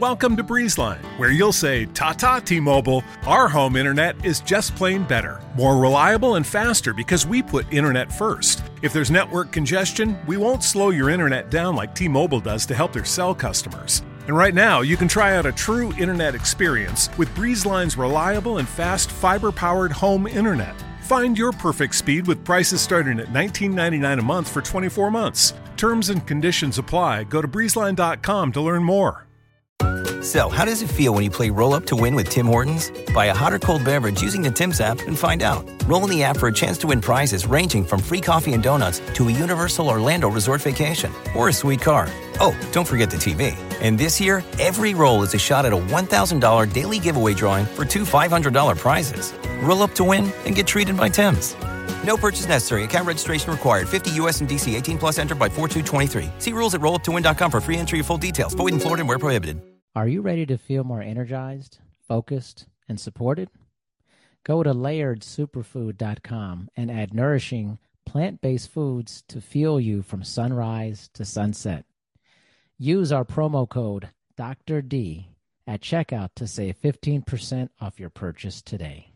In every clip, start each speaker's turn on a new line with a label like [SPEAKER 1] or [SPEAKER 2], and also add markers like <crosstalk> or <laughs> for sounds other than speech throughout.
[SPEAKER 1] Welcome to Breezeline, where you'll say, Ta ta, T Mobile. Our home internet is just plain better, more reliable and faster because we put internet first. If there's network congestion, we won't slow your internet down like T Mobile does to help their cell customers. And right now, you can try out a true internet experience with Breezeline's reliable and fast fiber powered home internet. Find your perfect speed with prices starting at $19.99 a month for 24 months. Terms and conditions apply. Go to breezeline.com to learn more.
[SPEAKER 2] So, how does it feel when you play Roll Up to Win with Tim Hortons? Buy a hot or cold beverage using the Tim's app and find out. Roll in the app for a chance to win prizes ranging from free coffee and donuts to a Universal Orlando resort vacation or a sweet car. Oh, don't forget the TV. And this year, every roll is a shot at a $1,000 daily giveaway drawing for two $500 prizes. Roll up to win and get treated by Tim's. No purchase necessary. Account registration required. 50 US and DC 18 plus entered by 4223. See rules at rolluptowin.com for free entry and full details. Void in Florida and where prohibited.
[SPEAKER 3] Are you ready to feel more energized, focused, and supported? Go to layeredsuperfood.com and add nourishing plant based foods to fuel you from sunrise to sunset. Use our promo code Dr. D at checkout to save 15% off your purchase today.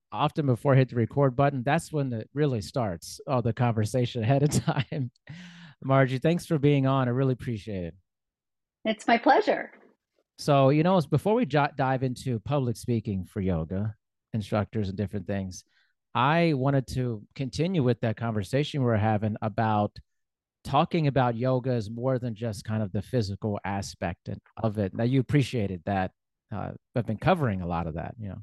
[SPEAKER 3] often before I hit the record button, that's when it really starts. all the conversation ahead of <laughs> time. Margie, thanks for being on. I really appreciate it.
[SPEAKER 4] It's my pleasure.
[SPEAKER 3] So, you know, before we j- dive into public speaking for yoga instructors and different things, I wanted to continue with that conversation we we're having about talking about yoga as more than just kind of the physical aspect of it. Now, you appreciated that. Uh, I've been covering a lot of that, you know.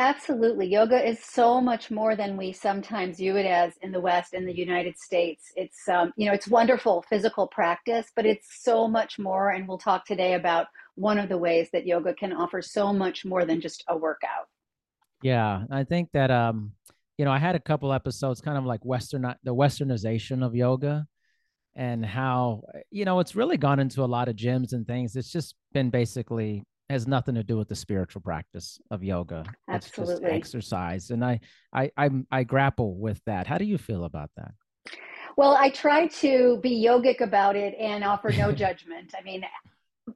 [SPEAKER 4] Absolutely. Yoga is so much more than we sometimes view it as in the West, in the United States. It's, um, you know, it's wonderful physical practice, but it's so much more. And we'll talk today about one of the ways that yoga can offer so much more than just a workout.
[SPEAKER 3] Yeah. I think that, um, you know, I had a couple episodes kind of like Western, the Westernization of yoga and how, you know, it's really gone into a lot of gyms and things. It's just been basically has nothing to do with the spiritual practice of yoga.
[SPEAKER 4] Absolutely.
[SPEAKER 3] It's just exercise. And I, I, I, I grapple with that. How do you feel about that?
[SPEAKER 4] Well, I try to be yogic about it and offer no <laughs> judgment. I mean,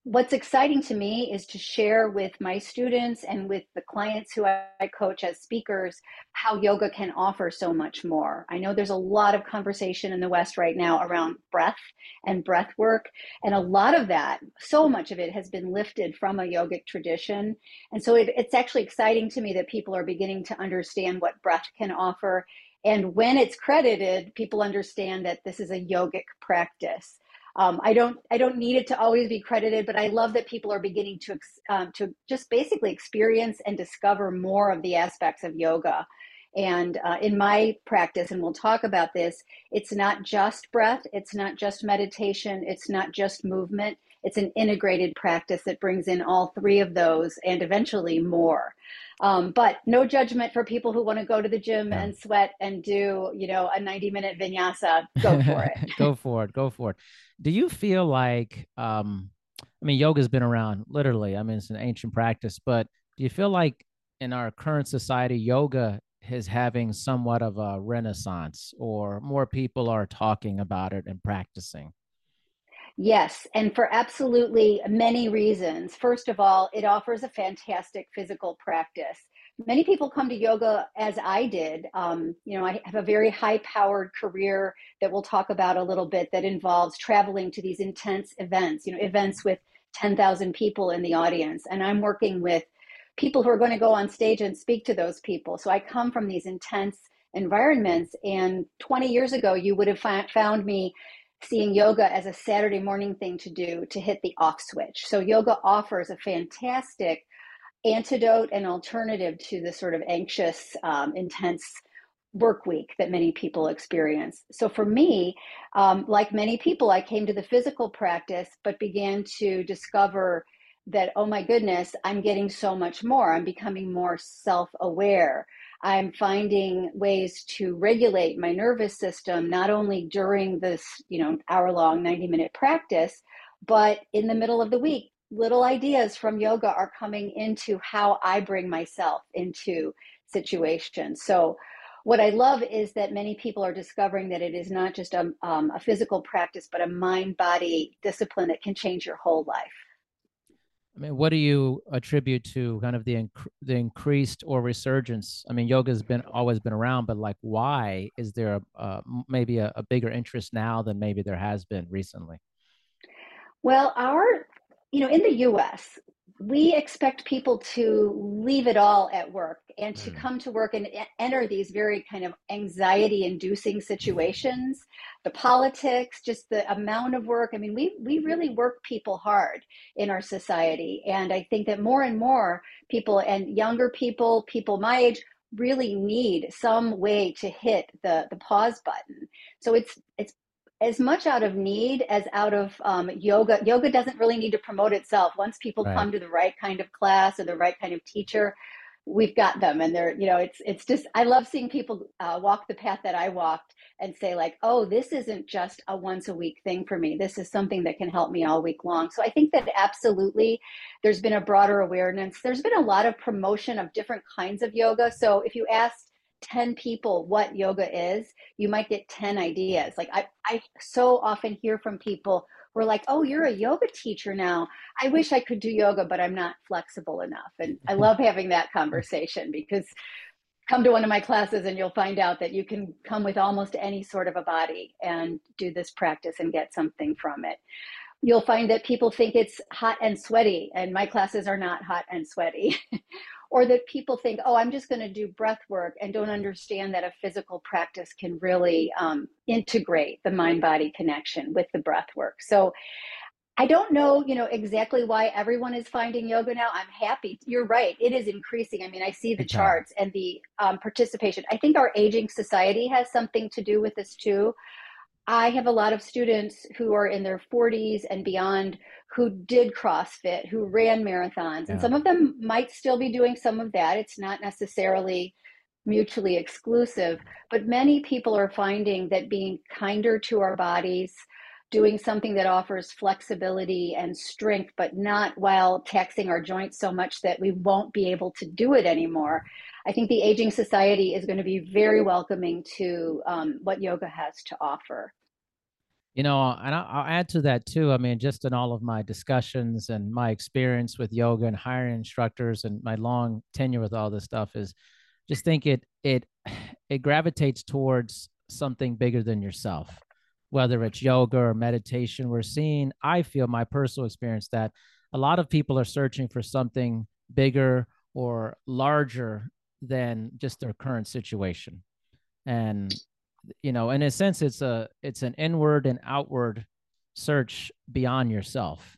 [SPEAKER 4] what's exciting to me is to share with my students and with the clients who I coach as speakers how yoga can offer so much more. I know there's a lot of conversation in the West right now around breath and breath work, and a lot of that, so much of it has been lifted from a yogic tradition. And so it, it's actually exciting to me that people are beginning to understand what breath can offer. And when it's credited, people understand that this is a yogic practice. Um, I don't I don't need it to always be credited, but I love that people are beginning to um, to just basically experience and discover more of the aspects of yoga. And uh, in my practice, and we'll talk about this, it's not just breath, it's not just meditation, it's not just movement. It's an integrated practice that brings in all three of those and eventually more. Um, but no judgment for people who want to go to the gym yeah. and sweat and do, you know, a 90 minute vinyasa. <laughs> Go for it.
[SPEAKER 3] go for it. Go for it. Do you feel like, um, I mean, yoga's been around literally. I mean, it's an ancient practice, but do you feel like in our current society, yoga is having somewhat of a renaissance or more people are talking about it and practicing?
[SPEAKER 4] Yes, and for absolutely many reasons. First of all, it offers a fantastic physical practice. Many people come to yoga as I did. Um, you know, I have a very high powered career that we'll talk about a little bit that involves traveling to these intense events, you know, events with 10,000 people in the audience. And I'm working with people who are going to go on stage and speak to those people. So I come from these intense environments. And 20 years ago, you would have found me seeing yoga as a Saturday morning thing to do to hit the off switch. So yoga offers a fantastic antidote and alternative to the sort of anxious, um, intense work week that many people experience. So for me, um, like many people, I came to the physical practice, but began to discover that, oh my goodness, I'm getting so much more. I'm becoming more self aware. I'm finding ways to regulate my nervous system, not only during this, you know, hour long, 90 minute practice, but in the middle of the week. Little ideas from yoga are coming into how I bring myself into situations. So, what I love is that many people are discovering that it is not just a, um, a physical practice, but a mind body discipline that can change your whole life.
[SPEAKER 3] I mean, what do you attribute to kind of the inc- the increased or resurgence? I mean, yoga's been always been around, but like, why is there a, maybe a, a bigger interest now than maybe there has been recently?
[SPEAKER 4] Well, our you know, in the US, we expect people to leave it all at work and to mm. come to work and enter these very kind of anxiety inducing situations. The politics just the amount of work. I mean we we really work people hard in our society. And i think that more and more people and younger people people my age really need some way to hit the the pause button. So it's it's as much out of need as out of um, yoga. Yoga doesn't really need to promote itself. Once people right. come to the right kind of class or the right kind of teacher, we've got them. And they're, you know, it's it's just I love seeing people uh, walk the path that I walked and say like, oh, this isn't just a once a week thing for me. This is something that can help me all week long. So I think that absolutely, there's been a broader awareness. There's been a lot of promotion of different kinds of yoga. So if you asked 10 people what yoga is, you might get 10 ideas. Like I, I so often hear from people who are like, oh, you're a yoga teacher now. I wish I could do yoga, but I'm not flexible enough. And I love having that conversation because come to one of my classes and you'll find out that you can come with almost any sort of a body and do this practice and get something from it you'll find that people think it's hot and sweaty and my classes are not hot and sweaty <laughs> or that people think, oh, I'm just going to do breath work and don't understand that a physical practice can really um, integrate the mind body connection with the breath work. So I don't know, you know, exactly why everyone is finding yoga now. I'm happy. You're right. It is increasing. I mean, I see the charts and the um, participation. I think our aging society has something to do with this too. I have a lot of students who are in their 40s and beyond who did CrossFit, who ran marathons, yeah. and some of them might still be doing some of that. It's not necessarily mutually exclusive, but many people are finding that being kinder to our bodies, doing something that offers flexibility and strength, but not while taxing our joints so much that we won't be able to do it anymore. I think the aging society is going to be very welcoming to um, what yoga has to offer.
[SPEAKER 3] You know, and I'll add to that too. I mean, just in all of my discussions and my experience with yoga and hiring instructors and my long tenure with all this stuff is just think it it it gravitates towards something bigger than yourself. Whether it's yoga or meditation, we're seeing, I feel my personal experience that a lot of people are searching for something bigger or larger than just their current situation. And you know, in a sense, it's a it's an inward and outward search beyond yourself,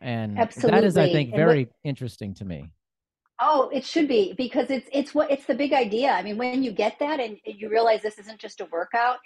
[SPEAKER 3] and Absolutely. that is, I think, very what, interesting to me.
[SPEAKER 4] Oh, it should be because it's it's what it's the big idea. I mean, when you get that and you realize this isn't just a workout,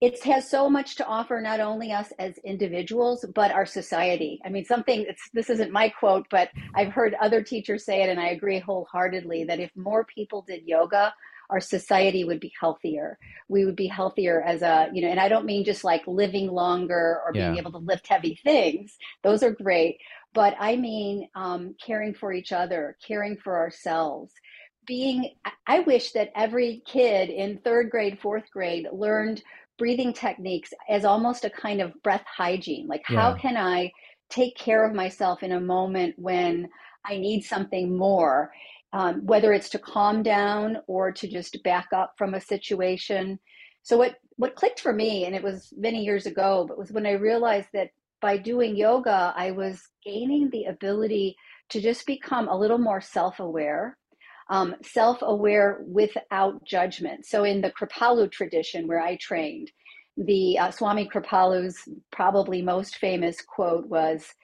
[SPEAKER 4] it has so much to offer not only us as individuals but our society i mean something it's this isn't my quote but i've heard other teachers say it and i agree wholeheartedly that if more people did yoga our society would be healthier. We would be healthier as a, you know, and I don't mean just like living longer or being yeah. able to lift heavy things. Those are great. But I mean um, caring for each other, caring for ourselves. Being, I wish that every kid in third grade, fourth grade learned breathing techniques as almost a kind of breath hygiene. Like, yeah. how can I take care of myself in a moment when I need something more? um, whether it's to calm down or to just back up from a situation. So what what clicked for me, and it was many years ago, but was when I realized that by doing yoga, I was gaining the ability to just become a little more self-aware, um, self-aware without judgment. So in the Kripalu tradition where I trained, the uh, Swami Kripalu's probably most famous quote was,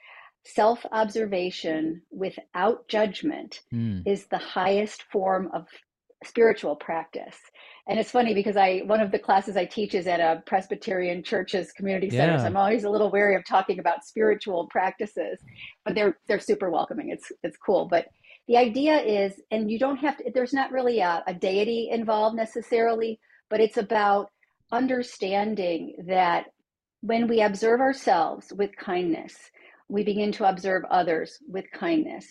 [SPEAKER 4] self observation without judgment mm. is the highest form of spiritual practice. And it's funny because I one of the classes I teach is at a Presbyterian church's community center. So I'm always a little wary of talking about spiritual practices, but they're they're super welcoming. It's it's cool. But the idea is, and you don't have to. There's not really a, a deity involved necessarily, but it's about understanding that when we observe ourselves with kindness, we begin to observe others with kindness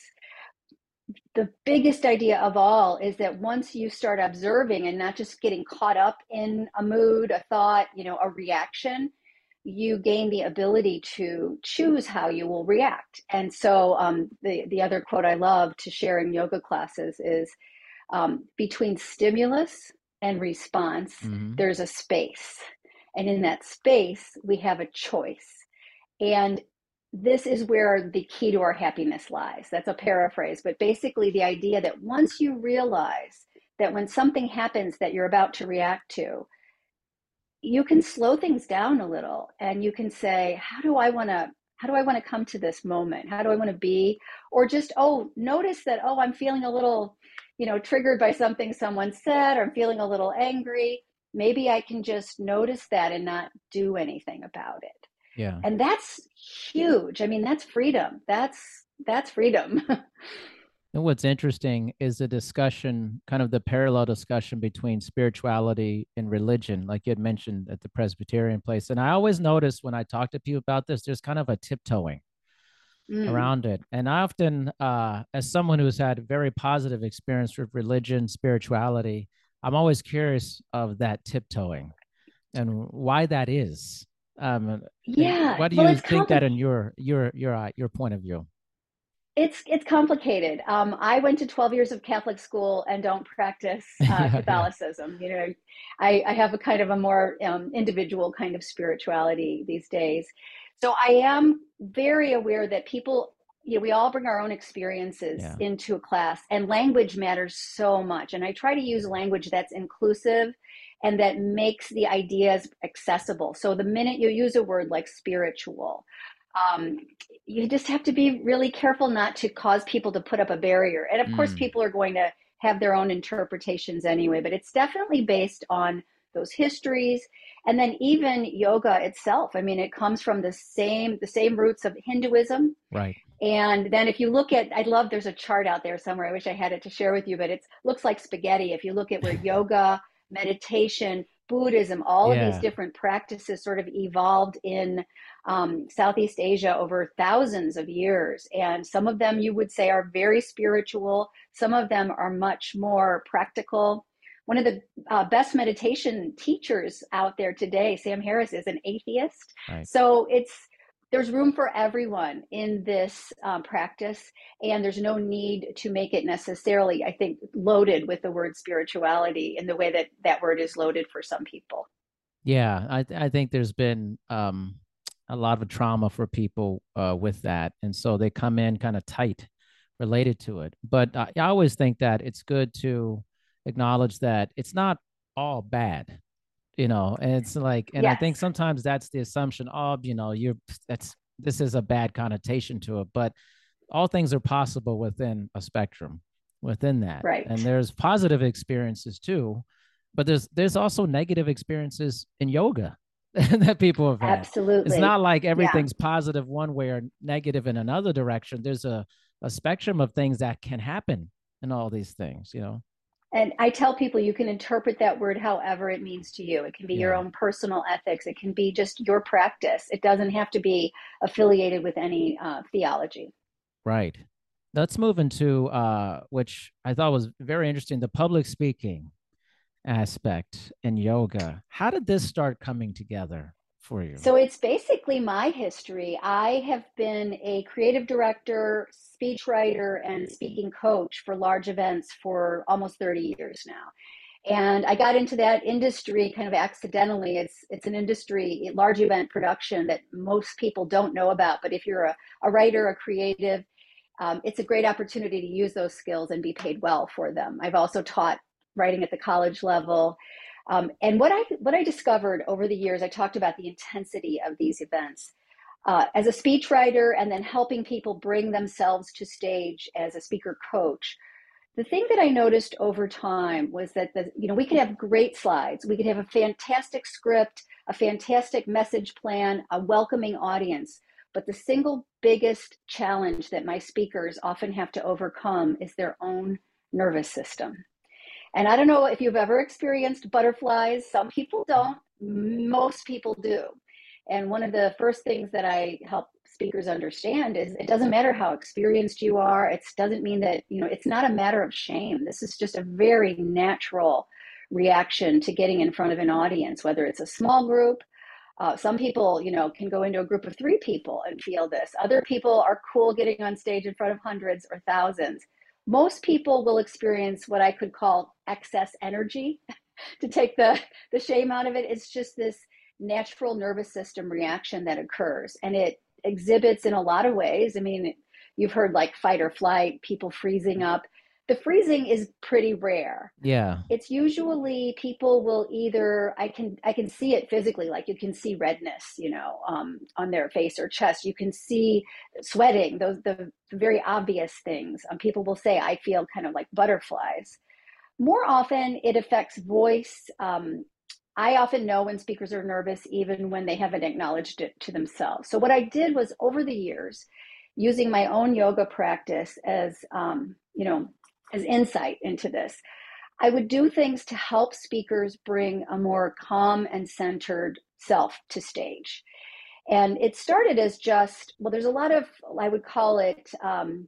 [SPEAKER 4] the biggest idea of all is that once you start observing and not just getting caught up in a mood, a thought, you know, a reaction, you gain the ability to choose how you will react. And so, um, the the other quote I love to share in yoga classes is um, between stimulus and response, mm-hmm. there's a space, and in that space, we have a choice. And this is where the key to our happiness lies. That's a paraphrase, but basically the idea that once you realize that when something happens that you're about to react to, you can slow things down a little and you can say, how do I want to how do I want to come to this moment? How do I want to be? Or just, oh, notice that, oh, I'm feeling a little, you know, triggered by something someone said, or I'm feeling a little angry. Maybe I can just notice that and not do anything about it.
[SPEAKER 3] Yeah.
[SPEAKER 4] And that's huge. I mean, that's freedom. That's that's freedom. <laughs>
[SPEAKER 3] and what's interesting is the discussion, kind of the parallel discussion between spirituality and religion, like you had mentioned at the Presbyterian place. And I always notice when I talk to people about this, there's kind of a tiptoeing mm. around it. And I often, uh, as someone who's had very positive experience with religion, spirituality, I'm always curious of that tiptoeing and why that is um,
[SPEAKER 4] yeah.
[SPEAKER 3] What do well, you think that in your your your uh, your point of view?
[SPEAKER 4] It's it's complicated. Um, I went to 12 years of Catholic school and don't practice <laughs> uh, Catholicism. You know, I, I have a kind of a more um, individual kind of spirituality these days. So I am very aware that people, you know, we all bring our own experiences yeah. into a class, and language matters so much. And I try to use language that's inclusive and that makes the ideas accessible. So the minute you use a word like spiritual, um, you just have to be really careful not to cause people to put up a barrier. And of mm. course, people are going to have their own interpretations anyway, but it's definitely based on those histories and then even yoga itself i mean it comes from the same the same roots of hinduism
[SPEAKER 3] right
[SPEAKER 4] and then if you look at i love there's a chart out there somewhere i wish i had it to share with you but it looks like spaghetti if you look at where <laughs> yoga meditation, Buddhism, all yeah. of these different practices sort of evolved in um, Southeast Asia over thousands of years. And some of them you would say are very spiritual, some of them are much more practical. One of the uh, best meditation teachers out there today, Sam Harris, is an atheist. Right. So it's there's room for everyone in this um, practice and there's no need to make it necessarily i think loaded with the word spirituality in the way that that word is loaded for some people.
[SPEAKER 3] Yeah i, I think there's been um, a lot of trauma for people uh, with that and so they come in kind of tight related to it. But I, I always think that it's good to acknowledge that it's not all bad you know and it's like and yes. i think sometimes that's the assumption of you know you're that's this is a bad connotation to it but all things are possible within a spectrum within that
[SPEAKER 4] right
[SPEAKER 3] and there's positive experiences too but there's there's also negative experiences in yoga <laughs> that people have had.
[SPEAKER 4] Absolutely.
[SPEAKER 3] It's not like everything's yeah. positive one way or negative in another direction. There's a, a spectrum of things that can happen in all these things, you know
[SPEAKER 4] and I tell people you can interpret that word however it means to you. It can be yeah. your own personal ethics. It can be just your practice. It doesn't have to be affiliated with any uh, theology.
[SPEAKER 3] Right. Let's move into uh, which I thought was very interesting the public speaking aspect in yoga. How did this start coming together? For you?
[SPEAKER 4] So it's basically my history. I have been a creative director, speechwriter, and speaking coach for large events for almost 30 years now. And I got into that industry kind of accidentally. It's it's an industry, large event production that most people don't know about. But if you're a, a writer, a creative, um, it's a great opportunity to use those skills and be paid well for them. I've also taught writing at the college level um, and what I what I discovered over the years, I talked about the intensity of these events. Uh, as a speechwriter and then helping people bring themselves to stage as a speaker coach, the thing that I noticed over time was that the you know we could have great slides, we could have a fantastic script, a fantastic message plan, a welcoming audience, but the single biggest challenge that my speakers often have to overcome is their own nervous system. And I don't know if you've ever experienced butterflies. Some people don't, most people do. And one of the first things that I help speakers understand is it doesn't matter how experienced you are. It doesn't mean that, you know, it's not a matter of shame. This is just a very natural reaction to getting in front of an audience, whether it's a small group. Uh, some people, you know, can go into a group of three people and feel this. Other people are cool getting on stage in front of hundreds or thousands. Most people will experience what I could call excess energy. <laughs> to take the the shame out of it, it's just this natural nervous system reaction that occurs, and it exhibits in a lot of ways. I mean, you've heard like fight or flight, people freezing mm-hmm. up. The freezing is pretty rare.
[SPEAKER 3] Yeah.
[SPEAKER 4] It's usually people will either I can I can see it physically, like you can see redness, you know, um, on their face or chest. You can see sweating. Those the very obvious things. Um, people will say, "I feel kind of like butterflies." More often, it affects voice. Um, I often know when speakers are nervous, even when they haven't acknowledged it to themselves. So, what I did was over the years, using my own yoga practice as, um, you know, as insight into this, I would do things to help speakers bring a more calm and centered self to stage. And it started as just, well, there's a lot of, I would call it um,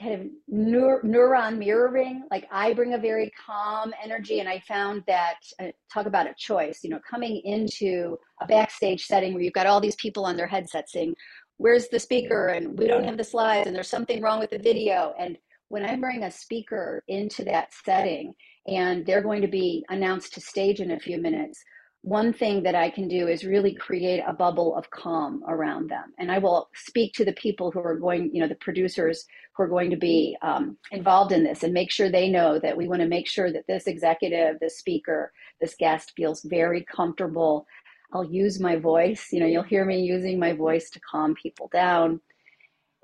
[SPEAKER 4] kind of neur- neuron mirroring. Like I bring a very calm energy, and I found that uh, talk about a choice. You know, coming into a backstage setting where you've got all these people on their headsets saying, "Where's the speaker?" and we don't have the slides, and there's something wrong with the video. And when I bring a speaker into that setting, and they're going to be announced to stage in a few minutes, one thing that I can do is really create a bubble of calm around them. And I will speak to the people who are going, you know, the producers who are going to be um, involved in this and make sure they know that we want to make sure that this executive, this speaker, this guest feels very comfortable. I'll use my voice. You know, you'll hear me using my voice to calm people down.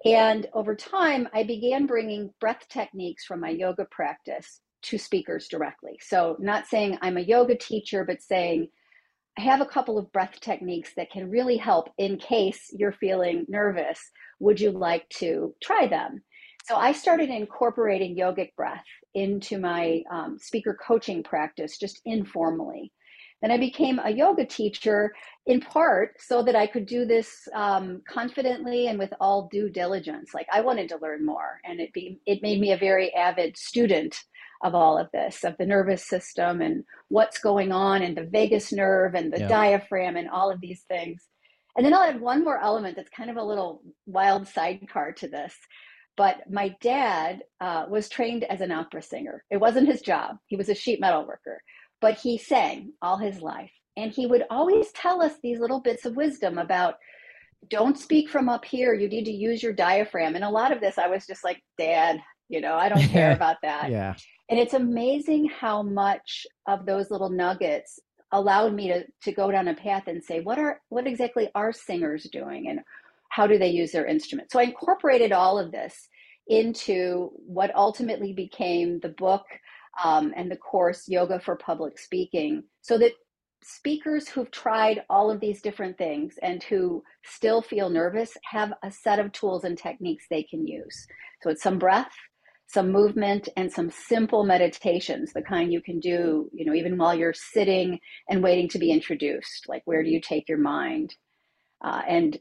[SPEAKER 4] And over time, I began bringing breath techniques from my yoga practice to speakers directly. So, not saying I'm a yoga teacher, but saying, I have a couple of breath techniques that can really help in case you're feeling nervous. Would you like to try them? So I started incorporating yogic breath into my um, speaker coaching practice just informally. Then I became a yoga teacher in part so that I could do this um, confidently and with all due diligence. Like I wanted to learn more, and it be it made me a very avid student of all of this, of the nervous system and what's going on and the vagus nerve and the yeah. diaphragm and all of these things. And then I'll add one more element that's kind of a little wild sidecar to this. But my dad uh, was trained as an opera singer. It wasn't his job, he was a sheet metal worker, but he sang all his life. And he would always tell us these little bits of wisdom about don't speak from up here. You need to use your diaphragm. And a lot of this, I was just like, Dad, you know, I don't care <laughs> about that.
[SPEAKER 3] yeah.
[SPEAKER 4] And it's amazing how much of those little nuggets allowed me to, to go down a path and say, what are what exactly are singers doing and how do they use their instrument? So I incorporated all of this into what ultimately became the book um, and the course Yoga for Public Speaking, so that speakers who've tried all of these different things and who still feel nervous have a set of tools and techniques they can use. So it's some breath, some movement and some simple meditations the kind you can do you know even while you're sitting and waiting to be introduced like where do you take your mind? Uh, and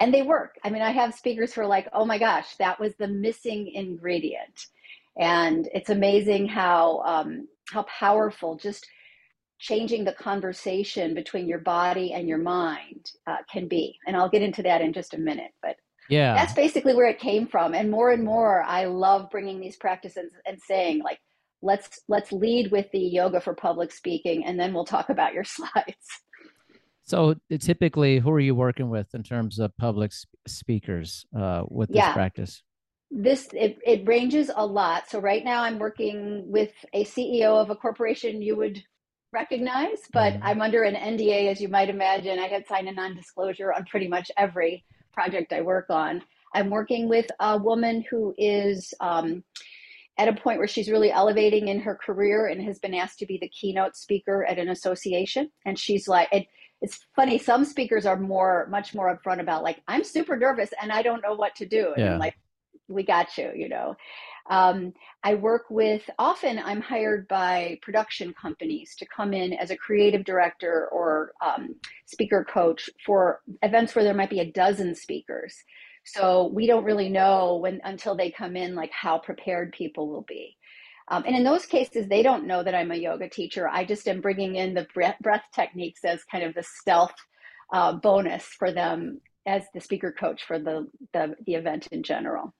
[SPEAKER 4] and they work. I mean i have speakers who are like oh my gosh that was the missing ingredient and it's amazing how um, how powerful just changing the conversation between your body and your mind uh, can be. And i'll get into that in just a minute but
[SPEAKER 3] yeah.
[SPEAKER 4] that's basically where it came from. And more and more i love bringing these practices and saying like let's let's lead with the yoga for public speaking and then we'll talk about your <laughs> slides.
[SPEAKER 3] So typically who are you working with in terms of public speakers uh, with this
[SPEAKER 4] yeah.
[SPEAKER 3] practice
[SPEAKER 4] this it, it ranges a lot so right now i'm working with a ceo of a corporation you would recognize but mm-hmm. i'm under an nda as you might imagine i had signed a non-disclosure on pretty much every project I work on. I'm working with a woman who is um, at a point where she's really elevating in her career and has been asked to be the keynote speaker at an association. And she's like, it, it's funny, some speakers are more, much more upfront about, like, I'm super nervous and I don't know what to do. And
[SPEAKER 3] Yeah.
[SPEAKER 4] I'm like, we got you, you know. Um, I work with, often I'm hired by production companies to come in as a creative director or um, speaker coach for events where there might be a dozen speakers. So we don't really know when until they come in, like how prepared people will be. Um, and in those cases, they don't know that I'm a yoga teacher. I just am bringing in the breath, breath techniques as kind of the stealth uh, bonus for them as the speaker coach for the, the, the event in general.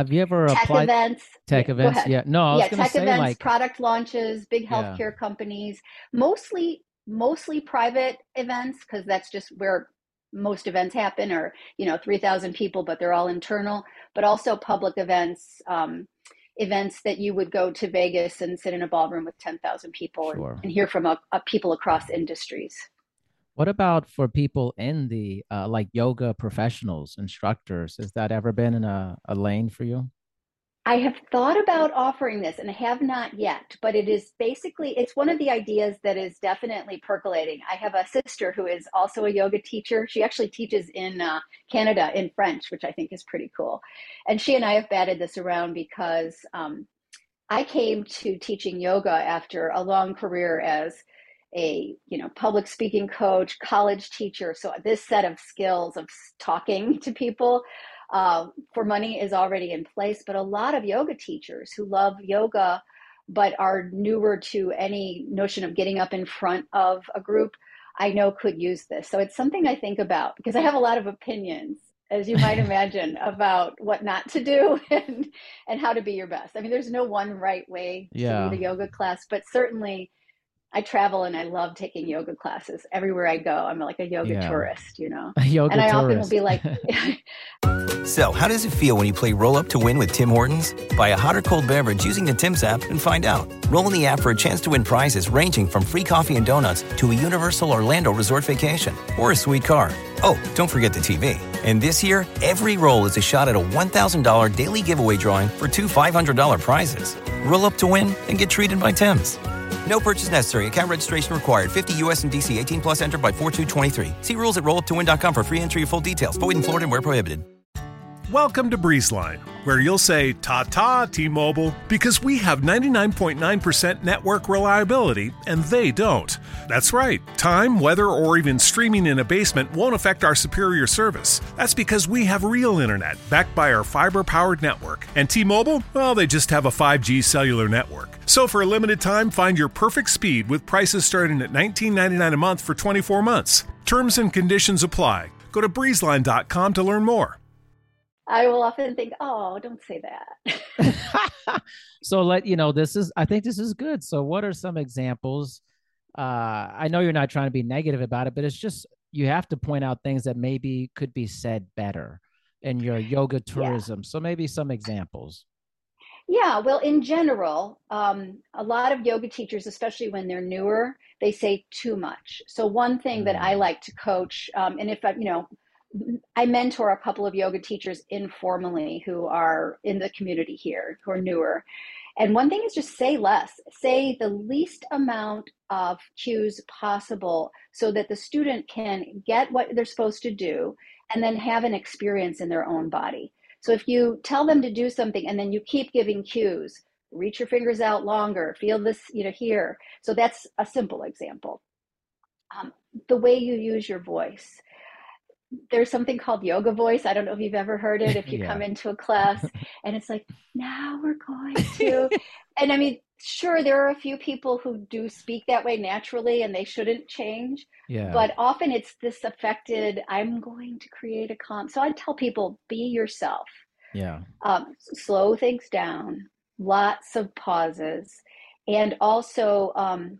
[SPEAKER 3] Have you ever
[SPEAKER 4] Tech
[SPEAKER 3] applied
[SPEAKER 4] events.
[SPEAKER 3] tech
[SPEAKER 4] Yeah,
[SPEAKER 3] events? Yeah. No, I was
[SPEAKER 4] yeah, tech
[SPEAKER 3] say
[SPEAKER 4] events,
[SPEAKER 3] like
[SPEAKER 4] product launches, big
[SPEAKER 3] Yeah.
[SPEAKER 4] healthcare companies, mostly mostly private events because that's just where most events happen, or you know, three thousand people, but they're all internal. But also public events, um, events that you would go to Vegas and sit in a ballroom with ten thousand people
[SPEAKER 3] Sure.
[SPEAKER 4] and, and hear from a, a people across industries.
[SPEAKER 3] What about for people in the uh, like yoga professionals, instructors? Has that ever been in a, a lane for you?
[SPEAKER 4] I have thought about offering this and I have not yet, but it is basically it's one of the ideas that is definitely percolating. I have a sister who is also a yoga teacher. She actually teaches in uh, Canada in French, which I think is pretty cool. And she and I have batted this around because um, I came to teaching yoga after a long career as a you know public speaking coach, college teacher. So this set of skills of talking <laughs> to people uh, for money is already in place. But a lot of yoga teachers who love yoga but are newer to any notion of getting up in front of a group, I know could use this. So it's something I think about because I have a lot of opinions, as you might <laughs> imagine, about what not to do <laughs> and and how to be your best. I mean, there's no one right way
[SPEAKER 3] Yeah.
[SPEAKER 4] to lead a yoga class, but certainly I travel and I love taking yoga classes. Everywhere I go, I'm like a yoga
[SPEAKER 3] Yeah.
[SPEAKER 4] tourist, you know. <laughs>
[SPEAKER 3] A yoga
[SPEAKER 4] and I
[SPEAKER 3] tourist.
[SPEAKER 4] often will be like, <laughs> <laughs>
[SPEAKER 2] So, how does it feel when you play Roll Up to Win with Tim Hortons? Buy a hot or cold beverage using the Tim's app and find out. Roll in the app for a chance to win prizes ranging from free coffee and donuts to a Universal Orlando resort vacation or a sweet car. Oh, don't forget the TV. And this year, every roll is a shot at a $1,000 daily giveaway drawing for two $500 prizes. Roll up to win and get treated by Tim's. No purchase necessary. Account registration required. 50 US and DC 18 plus entered by 4223. See rules at rolluptowin.com for free entry and full details. Void in Florida and where prohibited.
[SPEAKER 1] Welcome to Breezeline, where you'll say ta ta T Mobile because we have 99.9% network reliability and they don't. That's right, time, weather, or even streaming in a basement won't affect our superior service. That's because we have real internet backed by our fiber powered network. And T Mobile, well, they just have a 5G cellular network. So for a limited time, find your perfect speed with prices starting at $19.99 a month for 24 months. Terms and conditions apply. Go to breezeline.com to learn more.
[SPEAKER 4] I will often think, oh, don't say that. <laughs>
[SPEAKER 3] so let you know this is i think this is good. So what are some examples? Uh i know you're not trying to be negative about it but it's just you have to point out things that maybe could be said better in your yoga tourism. So maybe some examples.
[SPEAKER 4] Yeah, well, in general, um, a lot of yoga teachers, especially when they're newer, they say too much. So one thing that I like to coach, um, and if I, you know, I mentor a couple of yoga teachers informally who are in the community here, who are newer. And one thing is just say less, say the least amount of cues possible so that the student can get what they're supposed to do and then have an experience in their own body. So if you tell them to do something and then you keep giving cues, reach your fingers out longer, feel this, you know, here. So that's a simple example. Um, the way you use your voice. There's something called yoga voice. I don't know if you've ever heard it. If you
[SPEAKER 3] Yeah.
[SPEAKER 4] come into a class <laughs> and it's like, now we're going to, and I mean, sure, there are a few people who do speak that way naturally and they shouldn't change
[SPEAKER 3] yeah
[SPEAKER 4] but often it's this affected i'm going to create a calm so i tell people be yourself
[SPEAKER 3] yeah
[SPEAKER 4] um, slow things down lots of pauses and also um,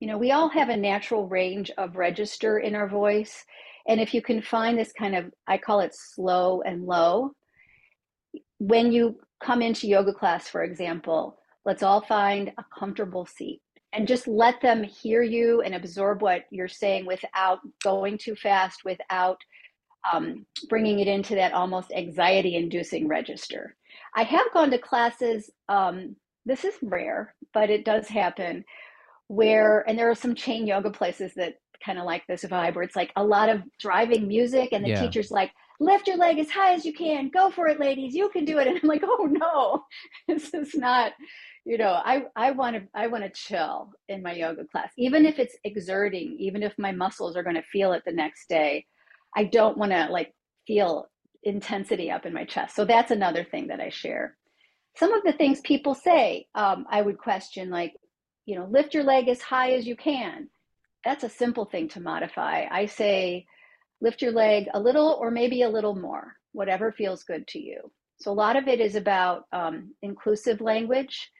[SPEAKER 4] you know we all have a natural range of register in our voice and if you can find this kind of i call it slow and low when you come into yoga class for example let's all find a comfortable seat and just let them hear you and absorb what you're saying without going too fast without um, bringing it into that almost anxiety inducing register. I have gone to classes, um, this is rare, but it does happen, where, and there are some chain yoga places that kind of like this vibe where it's like a lot of driving music and the yeah. teacher's like, lift your leg as high as you can, go for it, ladies, you can do it. And I'm like, oh no, <laughs> this is not, you know, I, I want to, I want to chill in my yoga class, even if it's exerting, even if my muscles are going to feel it the next day. I don't want to like feel intensity up in my chest. So that's another thing that I share. Some of the things people say, um, I would question, like, you know, lift your leg as high as you can. That's a simple thing to modify. I say, lift your leg a little or maybe a little more, whatever feels good to you. So a lot of it is about um, inclusive language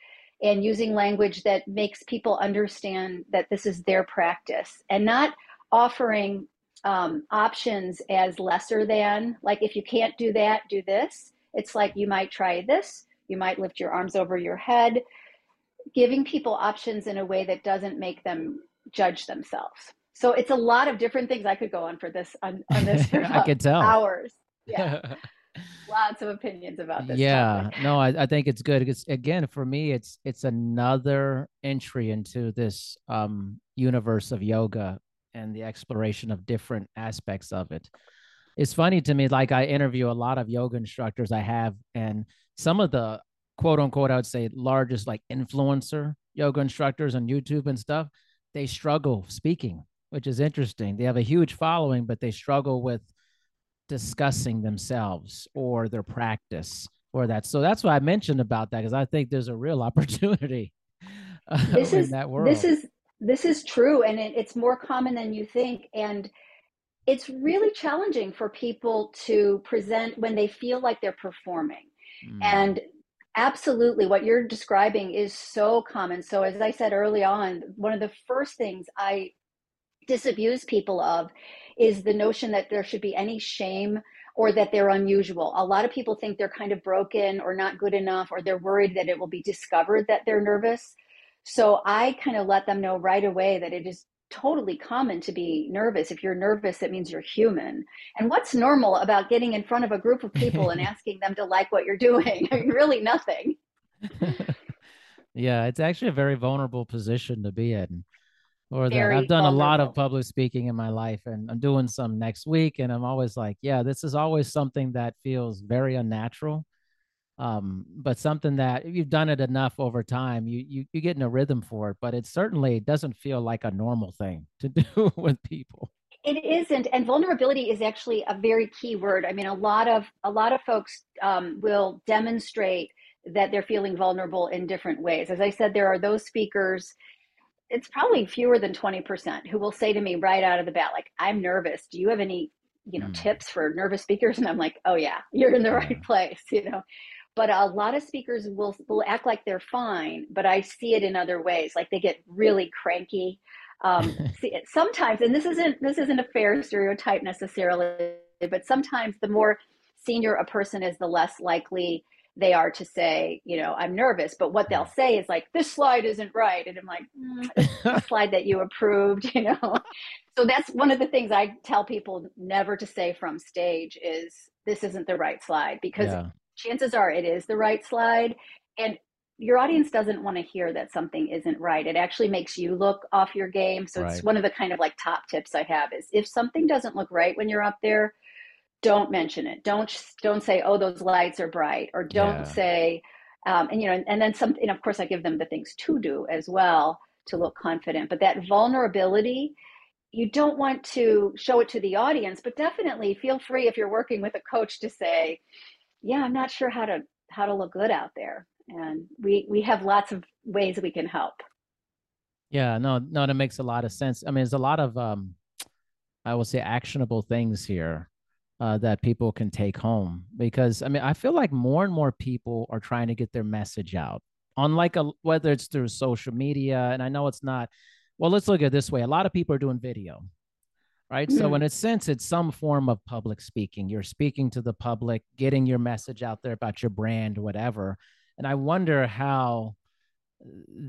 [SPEAKER 4] and using language that makes people understand that this is their practice and not offering um, options as lesser than, like if you can't do that, do this. It's like you might try this, you might lift your arms over your head, giving people options in a way that doesn't make them judge themselves. So it's a lot of different things. I could go on for this on, on this <laughs> for
[SPEAKER 3] I could tell
[SPEAKER 4] hours. <laughs> Yeah. Lots of opinions about this.
[SPEAKER 3] Yeah,
[SPEAKER 4] topic.
[SPEAKER 3] no, I, I think it's good. Because again, for me, it's it's another entry into this um universe of yoga and the exploration of different aspects of it. It's funny to me, like I interview a lot of yoga instructors I have, and some of the quote unquote, I would say largest like influencer yoga instructors on YouTube and stuff, they struggle speaking, which is interesting. They have a huge following, but they struggle with discussing themselves or their practice or that. So that's why I mentioned about that because I think there's a real <laughs> opportunity uh,
[SPEAKER 4] this is, that world. This is this is true, and it, it's more common than you think. And it's really challenging for people to present when they feel like they're performing. Mm. And absolutely, what you're describing is so common. So, as I said early on, one of the first things I disabuse people of is the notion that there should be any shame or that they're unusual. A lot of people think they're kind of broken or not good enough, or they're worried that it will be discovered that they're nervous. So I kind of let them know right away that it is totally common to be nervous. If you're nervous, it means you're human. And what's normal about getting in front of a group of people and <laughs> asking them to like what you're doing? <laughs> I mean, really nothing. <laughs>
[SPEAKER 3] yeah, it's actually a very vulnerable position to be in. Or that I've done vulnerable. a lot of public speaking in my life and I'm doing some next week. And I'm always like, yeah, this is always something that feels very unnatural um, but something that you've done it enough over time, you you you get in a rhythm for it. But it certainly doesn't feel like a normal thing <laughs> to do with people.
[SPEAKER 4] It isn't, and vulnerability is actually a very key word. I mean, a lot of a lot of folks um, will demonstrate that they're feeling vulnerable in different ways. As I said, there are those speakers. It's probably fewer than twenty percent who will say to me right out of the bat, like, "I'm nervous. Do you have any, you know, mm. tips for nervous speakers?" <laughs> And I'm like, "Oh yeah, you're in the right <laughs> place." You know, but a lot of speakers will will act like they're fine but i see it in other ways like they get really cranky. Um, <laughs> see, sometimes and this isn't this isn't a fair stereotype necessarily but sometimes the more senior a person is the less likely they are to say you know i'm nervous but what they'll say is like this slide isn't right and i'm like mm, the <laughs> slide that you approved <laughs> you know? So that's one of the things i tell people never to say from stage is this isn't the right slide because yeah chances are it is the right slide. And your audience doesn't want to hear that something isn't right. It actually makes you look off your game. So right. it's one of the kind of like top tips I have is if something doesn't look right when you're up there, don't mention it. Don't don't say, "Oh, those lights are bright," or don't yeah. say, um, and you know, and then some. And of course, I give them the things to do as well to look confident. But that vulnerability, you don't want to show it to the audience, but definitely feel free if you're working with a coach to say, yeah, I'm not sure how to how to look good out there. And we we have lots of ways we can help.
[SPEAKER 3] Yeah, no, no, that makes a lot of sense. I mean, there's a lot of um I will say actionable things here uh, that people can take home because I mean I feel like more and more people are trying to get their message out on like a whether it's through social media and I know it's not well let's look at this way a lot of people are doing video right? Mm-hmm. So in a sense, it's some form of public speaking. You're speaking to the public, getting your message out there about your brand, whatever. And I wonder how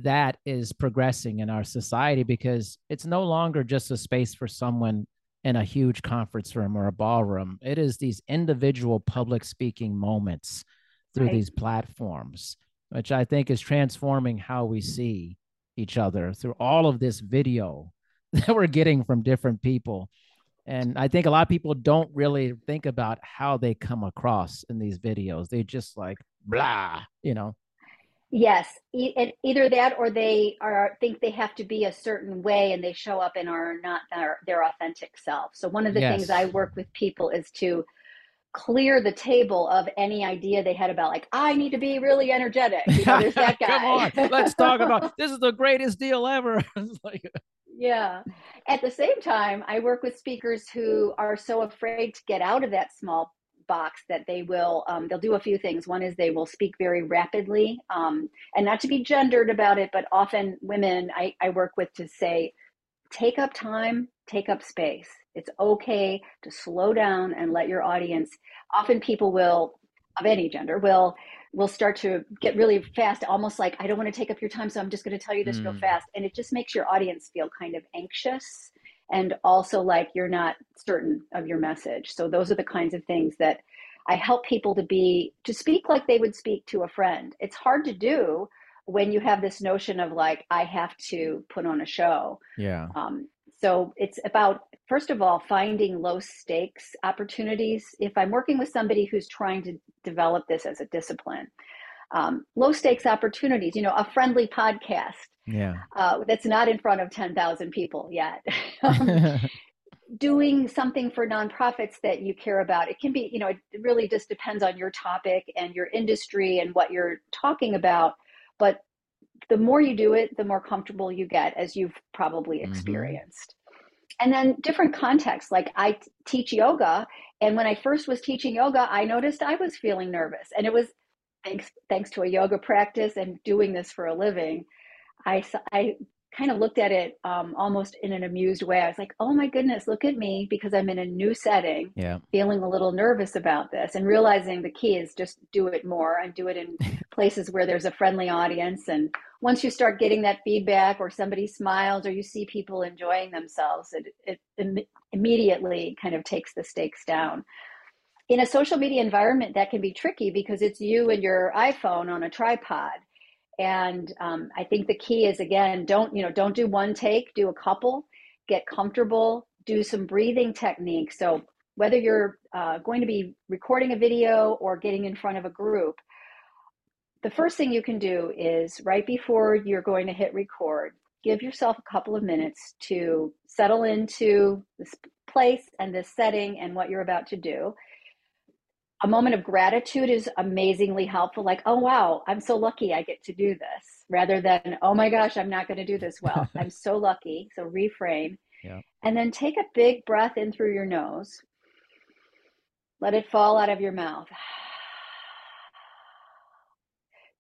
[SPEAKER 3] that is progressing in our society because it's no longer just a space for someone in a huge conference room or a ballroom. It is these individual public speaking moments through right. these platforms, which I think is transforming how we see each other through all of this video <laughs> that we're getting from different people. And I think a lot of people don't really think about how they come across in these videos. They just like blah, you know.
[SPEAKER 4] Yes, e- either that or they are think they have to be a certain way and they show up and are not their, their authentic self. So one of the yes. things I work with people is to clear the table of any idea they had about like I need to be really energetic. You know, there's <laughs> that guy.
[SPEAKER 3] Come on, let's talk about <laughs> this is the greatest deal ever. like,
[SPEAKER 4] yeah. At the same time, I work with speakers who are so afraid to get out of that small box that they will um, they'll do a few things one is they will speak very rapidly um, and not to be gendered about it but often women I, I work with to say take up time take up space it's okay to slow down and let your audience often people will of any gender will will start to get really fast almost like i don't want to take up your time so i'm just going to tell you this mm. real fast and it just makes your audience feel kind of anxious and also like you're not certain of your message. So those are the kinds of things that I help people to be to speak like they would speak to a friend. It's hard to do when you have this notion of like I have to put on a show.
[SPEAKER 3] Yeah.
[SPEAKER 4] Um, so it's about first of all finding low stakes opportunities. If I'm working with somebody who's trying to develop this as a discipline, um, low stakes opportunities. You know, a friendly podcast
[SPEAKER 3] yeah uh,
[SPEAKER 4] that's not in front of 10,000 people yet <laughs> um, doing something for nonprofits that you care about it can be you know it really just depends on your topic and your industry and what you're talking about but the more you do it the more comfortable you get as you've probably mm-hmm. experienced mm-hmm. and then different contexts like I t- teach yoga and when i first was teaching yoga i noticed i was feeling nervous and it was thanks thanks to a yoga practice and doing this for a living I, I kind of looked at it um, almost in an amused way. I was like, oh my goodness, look at me because I'm in a new setting,
[SPEAKER 3] yeah.
[SPEAKER 4] feeling a little nervous about this and realizing the key is just do it more and do it in <laughs> places where there's a friendly audience. And once you start getting that feedback or somebody smiles or you see people enjoying themselves, it, it Im- immediately kind of takes the stakes down. In a social media environment, that can be tricky because it's you and your iPhone on a tripod and um, i think the key is again don't you know don't do one take do a couple get comfortable do some breathing techniques so whether you're uh, going to be recording a video or getting in front of a group the first thing you can do is right before you're going to hit record give yourself a couple of minutes to settle into this place and this setting and what you're about to do. A moment of gratitude is amazingly helpful like oh wow i'm so lucky i get to do this rather than oh my gosh i'm not going to do this well. <laughs> I'm so lucky so reframe.
[SPEAKER 3] Yeah.
[SPEAKER 4] and then take a big breath in through your nose. Let it fall out of your mouth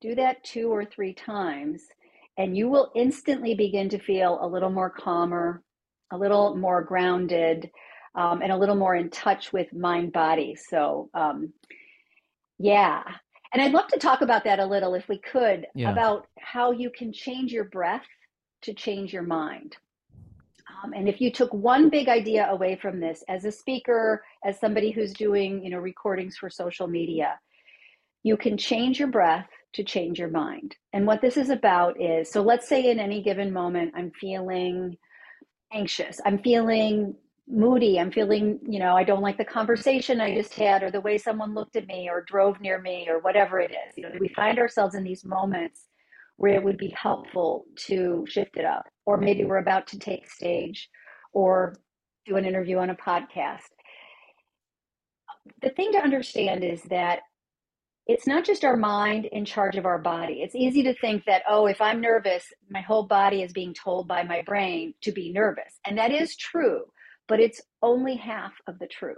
[SPEAKER 4] do that two or three times and you will instantly begin to feel a little more calmer a little more grounded um, and a little more in touch with mind body. So, um, yeah. And I'd love to talk about that a little, if we could, yeah. about how you can change your breath to change your mind. Um, and if you took one big idea away from this as a speaker, as somebody who's doing, you know, recordings for social media, you can change your breath to change your mind. And what this is about is so let's say in any given moment, I'm feeling anxious, I'm feeling moody i'm feeling you know i don't like the conversation i just had or the way someone looked at me or drove near me or whatever it is. You know we find ourselves in these moments where it would be helpful to shift it up? Or maybe we're about to take stage or do an interview on a podcast. The thing to understand is that it's not just our mind in charge of our body. It's easy to think that, oh, if I'm nervous, my whole body is being told by my brain to be nervous. And that is true but it's only half of the truth.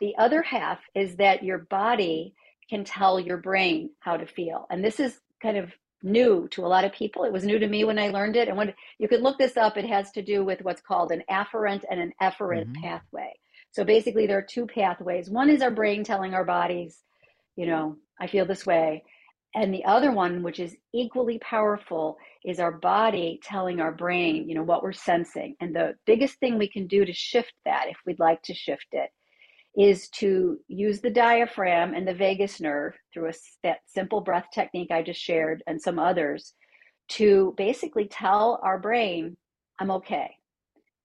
[SPEAKER 4] The other half is that your body can tell your brain how to feel. And this is kind of new to a lot of people. It was new to me when I learned it. And when you could look this up, it has to do with what's called an afferent and an efferent mm-hmm. pathway. So basically, there are two pathways. One is our brain telling our bodies, you know, I feel this way. And the other one, which is equally powerful, is our body telling our brain, you know, what we're sensing. And the biggest thing we can do to shift that, if we'd like to shift it, is to use the diaphragm and the vagus nerve through a that simple breath technique I just shared and some others to basically tell our brain, I'm okay.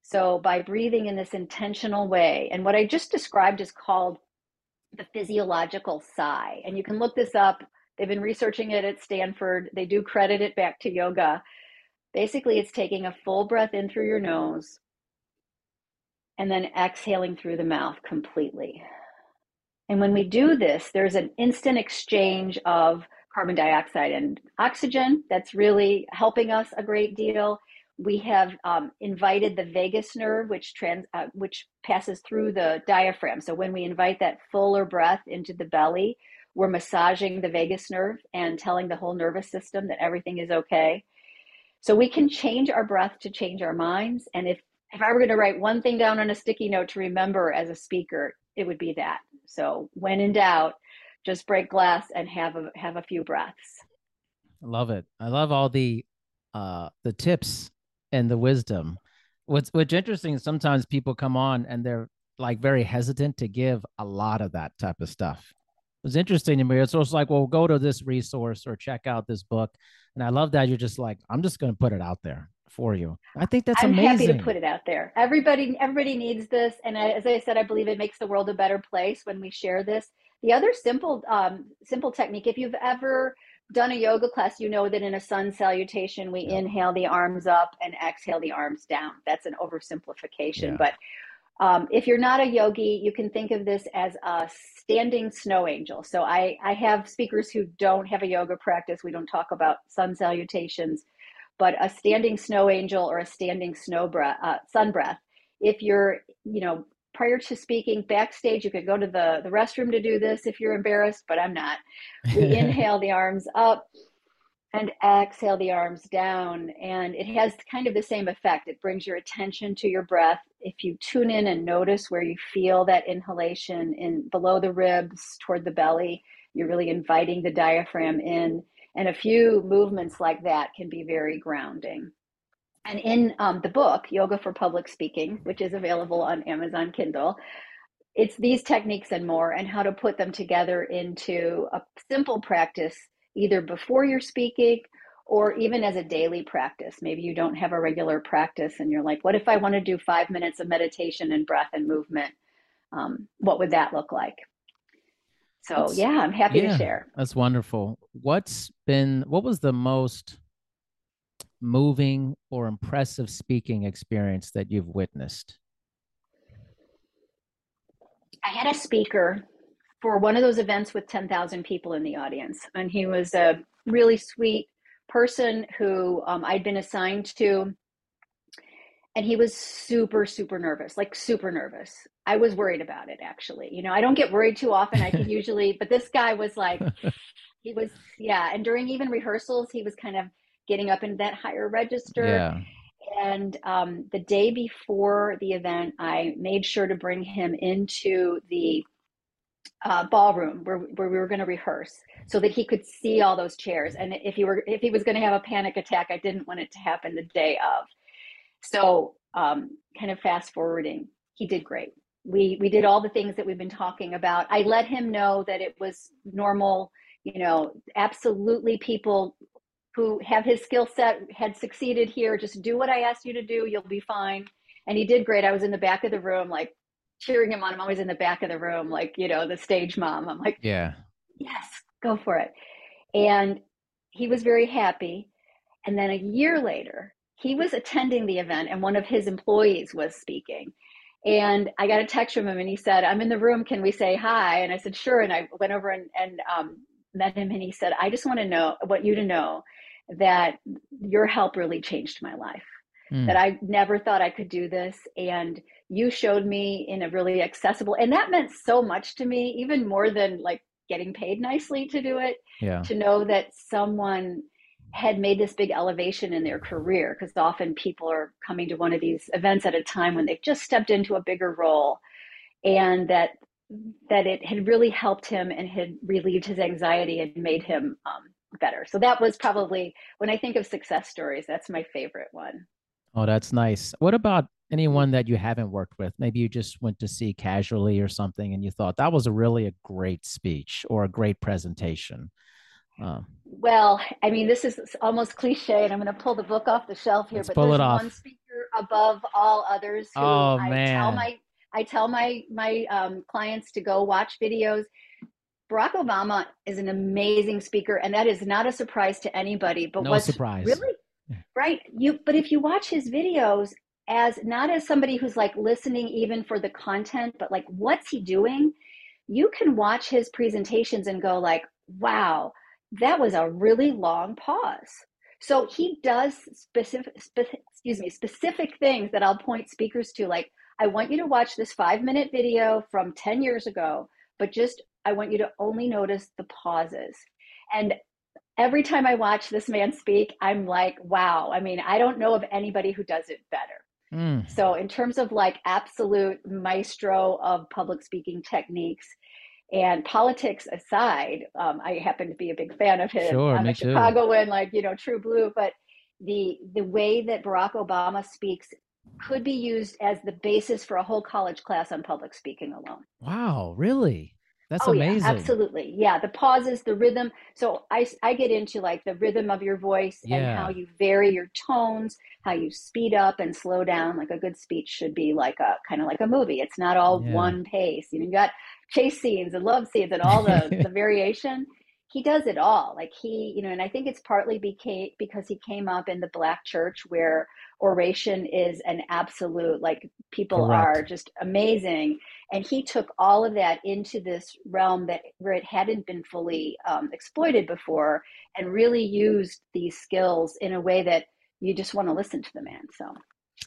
[SPEAKER 4] So by breathing in this intentional way, and what I just described is called the physiological sigh. And you can look this up. They've been researching it at Stanford. They do credit it back to yoga. Basically, it's taking a full breath in through your nose and then exhaling through the mouth completely. And when we do this, there's an instant exchange of carbon dioxide and oxygen that's really helping us a great deal. We have um, invited the vagus nerve, which trans, uh, which passes through the diaphragm. So when we invite that fuller breath into the belly, we're massaging the vagus nerve and telling the whole nervous system that everything is okay. So we can change our breath to change our minds. And if if I were going to write one thing down on a sticky note to remember as a speaker, it would be that. So when in doubt, just break glass and have a have a few breaths.
[SPEAKER 3] I love it. I love all the uh the tips and the wisdom. What's what's interesting is sometimes people come on and they're like very hesitant to give a lot of that type of stuff. It's interesting to me. It's also like, well, go to this resource or check out this book. And I love that you're just like, I'm just going to put it out there for you. I think that's
[SPEAKER 4] I'm
[SPEAKER 3] amazing.
[SPEAKER 4] happy to put it out there. Everybody, everybody needs this, and as I said, I believe it makes the world a better place when we share this. The other simple, um, simple technique, if you've ever done a yoga class, you know that in a sun salutation, we yeah. inhale the arms up and exhale the arms down. That's an oversimplification, yeah. but um, if you're not a yogi, you can think of this as a standing snow angel. So I, I have speakers who don't have a yoga practice. We don't talk about sun salutations but a standing snow angel or a standing snow breath, uh, sun breath. If you're, you know, prior to speaking backstage, you could go to the, the restroom to do this if you're embarrassed, but I'm not. We <laughs> inhale the arms up and exhale the arms down. And it has kind of the same effect. It brings your attention to your breath. If you tune in and notice where you feel that inhalation in below the ribs toward the belly, you're really inviting the diaphragm in and a few movements like that can be very grounding. And in um, the book, Yoga for Public Speaking, which is available on Amazon Kindle, it's these techniques and more, and how to put them together into a simple practice, either before you're speaking or even as a daily practice. Maybe you don't have a regular practice and you're like, what if I want to do five minutes of meditation and breath and movement? Um, what would that look like? So that's, yeah, I'm happy yeah, to share.
[SPEAKER 3] That's wonderful. What's been what was the most moving or impressive speaking experience that you've witnessed?
[SPEAKER 4] I had a speaker for one of those events with 10,000 people in the audience, and he was a really sweet person who um, I'd been assigned to and he was super super nervous like super nervous. I was worried about it actually. You know i don't get worried too often. I can <laughs> usually but this guy was like <laughs> he was yeah and during even rehearsals he was kind of getting up in that higher register
[SPEAKER 3] yeah.
[SPEAKER 4] and um, the day before the event i made sure to bring him into the uh, ballroom where, where we were going to rehearse so that he could see all those chairs and if he were if he was going to have a panic attack i didn't want it to happen the day of so, um, kind of fast forwarding, he did great. We we did all the things that we've been talking about. I let him know that it was normal. You know, absolutely, people who have his skill set had succeeded here. Just do what I asked you to do. You'll be fine. And he did great. I was in the back of the room, like cheering him on. I'm always in the back of the room, like you know, the stage mom. I'm like,
[SPEAKER 3] yeah,
[SPEAKER 4] yes, go for it. And he was very happy. And then a year later, he was attending the event and one of his employees was speaking. And I got a text from him and he said, I'm in the room. Can we say hi? And I said, sure. And I went over and, and um, met him and he said, I just want to know, want you to know that your help really changed my life. Mm. That I never thought I could do this. And you showed me in a really accessible, and that meant so much to me, even more than like getting paid nicely to do it.
[SPEAKER 3] Yeah.
[SPEAKER 4] To know that someone had made this big elevation in their career because often people are coming to one of these events at a time when they've just stepped into a bigger role and that that it had really helped him and had relieved his anxiety and made him um, better. So that was probably when I think of success stories, that's my favorite one.
[SPEAKER 3] Oh, that's nice. What about anyone that you haven't worked with? Maybe you just went to see casually or something and you thought that was a really a great speech or a great presentation.
[SPEAKER 4] Um, well, I mean, this is almost cliche, and I'm going to pull the book off the shelf here.
[SPEAKER 3] but pull
[SPEAKER 4] there's
[SPEAKER 3] it off.
[SPEAKER 4] one speaker above all others. Who
[SPEAKER 3] oh
[SPEAKER 4] I
[SPEAKER 3] man!
[SPEAKER 4] Tell my I tell my my um, clients to go watch videos. Barack Obama is an amazing speaker, and that is not a surprise to anybody. But
[SPEAKER 3] no
[SPEAKER 4] what's
[SPEAKER 3] surprise,
[SPEAKER 4] really right? You but if you watch his videos as not as somebody who's like listening even for the content, but like what's he doing? You can watch his presentations and go like, wow that was a really long pause. So he does specific, spe- excuse me, specific things that I'll point speakers to. Like, I want you to watch this five minute video from 10 years ago, but just, I want you to only notice the pauses. And every time I watch this man speak, I'm like, wow. I mean, I don't know of anybody who does it better. Mm. So, in terms of like absolute maestro of public speaking techniques, and politics aside, um, I happen to be a big fan of him.
[SPEAKER 3] Sure,
[SPEAKER 4] I'm a
[SPEAKER 3] too.
[SPEAKER 4] Chicagoan, like you know, true blue. But the the way that Barack Obama speaks could be used as the basis for a whole college class on public speaking alone.
[SPEAKER 3] Wow, really? That's
[SPEAKER 4] oh,
[SPEAKER 3] amazing.
[SPEAKER 4] Yeah, absolutely. Yeah, the pauses, the rhythm. So I, I get into like the rhythm of your voice
[SPEAKER 3] yeah.
[SPEAKER 4] and how you vary your tones, how you speed up and slow down. Like a good speech should be like a kind of like a movie. It's not all
[SPEAKER 3] Yeah.
[SPEAKER 4] one pace. You know, you got chase scenes and love scenes and all the, the <laughs> variation. He does it all. Like he, you know, and I think it's partly became because he came up in the black church where oration is an absolute like people
[SPEAKER 3] Correct.
[SPEAKER 4] are just amazing and he took all of that into this realm that where it hadn't been fully um, exploited before and really used these skills in a way that you just want to listen to the man so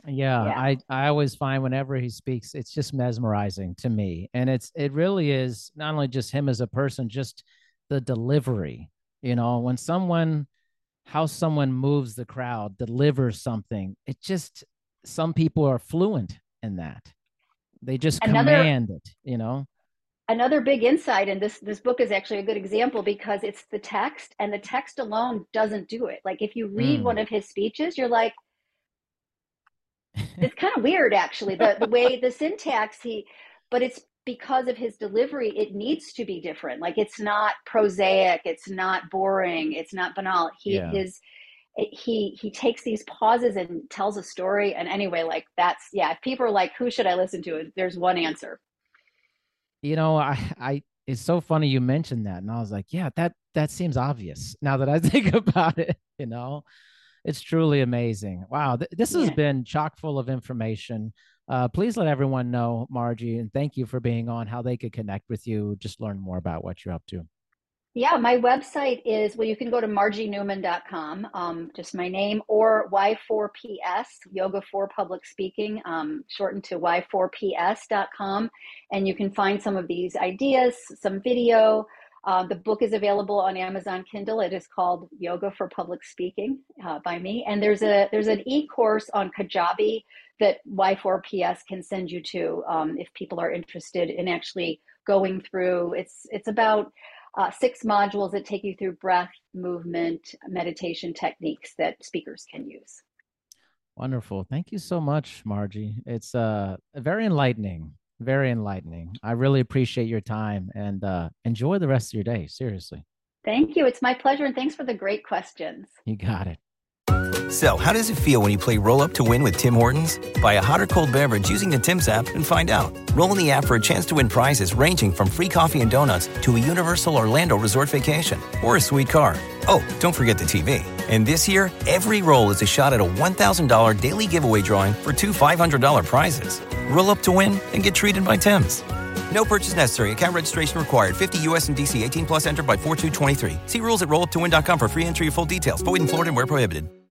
[SPEAKER 3] yeah,
[SPEAKER 4] Yeah.
[SPEAKER 3] I I always find whenever he speaks, it's just mesmerizing to me, and it's it really is not only just him as a person, just the delivery. You know, when someone, how someone moves the crowd, delivers something, it just some people are fluent in that. They just
[SPEAKER 4] Another-
[SPEAKER 3] command it. You know.
[SPEAKER 4] another big insight and this this book is actually a good example because it's the text and the text alone doesn't do it like if you read
[SPEAKER 3] Mm.
[SPEAKER 4] one of his speeches you're like it's kind of weird actually the the way the syntax he but it's because of his delivery it needs to be different. Like it's not prosaic it's not boring it's not banal. He
[SPEAKER 3] Yeah.
[SPEAKER 4] his he he takes these pauses and tells a story and anyway like that's yeah if people are like who should i listen to? There's one answer.
[SPEAKER 3] You know i i it's so funny you mentioned that and i was like yeah that that seems obvious now that i <laughs> think about it you know? It's truly amazing. Wow th- this has
[SPEAKER 4] Yeah.
[SPEAKER 3] been chock full of information uh, please let everyone know margie and thank you for being on how they could connect with you just learn more about what you're up to
[SPEAKER 4] Yeah, my website is well, you can go to margienewman.com, um, just my name, or Y4PS, Yoga for Public Speaking, um, shortened to Y4PS.com. And you can find some of these ideas, some video. Uh, the book is available on Amazon Kindle. It is called Yoga for Public Speaking uh, by me. And there's a there's an e-course on Kajabi that Y4PS can send you to um, if people are interested in actually going through. It's it's about uh, six modules that take you through breath, movement, meditation techniques that speakers can use.
[SPEAKER 3] wonderful thank you so much margie it's uh very enlightening very enlightening i really appreciate your time and uh enjoy the rest of your day seriously
[SPEAKER 4] Thank you. It's my pleasure, and thanks for the great questions.
[SPEAKER 3] you got it
[SPEAKER 2] So, how does it feel when you play Roll Up to Win with Tim Hortons? Buy a hot or cold beverage using the Tim's app and find out. Roll in the app for a chance to win prizes ranging from free coffee and donuts to a Universal Orlando resort vacation or a sweet car. Oh, don't forget the TV. And this year, every roll is a shot at a $1,000 daily giveaway drawing for two $500 prizes. Roll up to win and get treated by Tim's. No purchase necessary. Account registration required. 50 US and DC 18 plus entered by 4223. See rules at rolluptowin.com for free entry and full details. Void in Florida and where prohibited.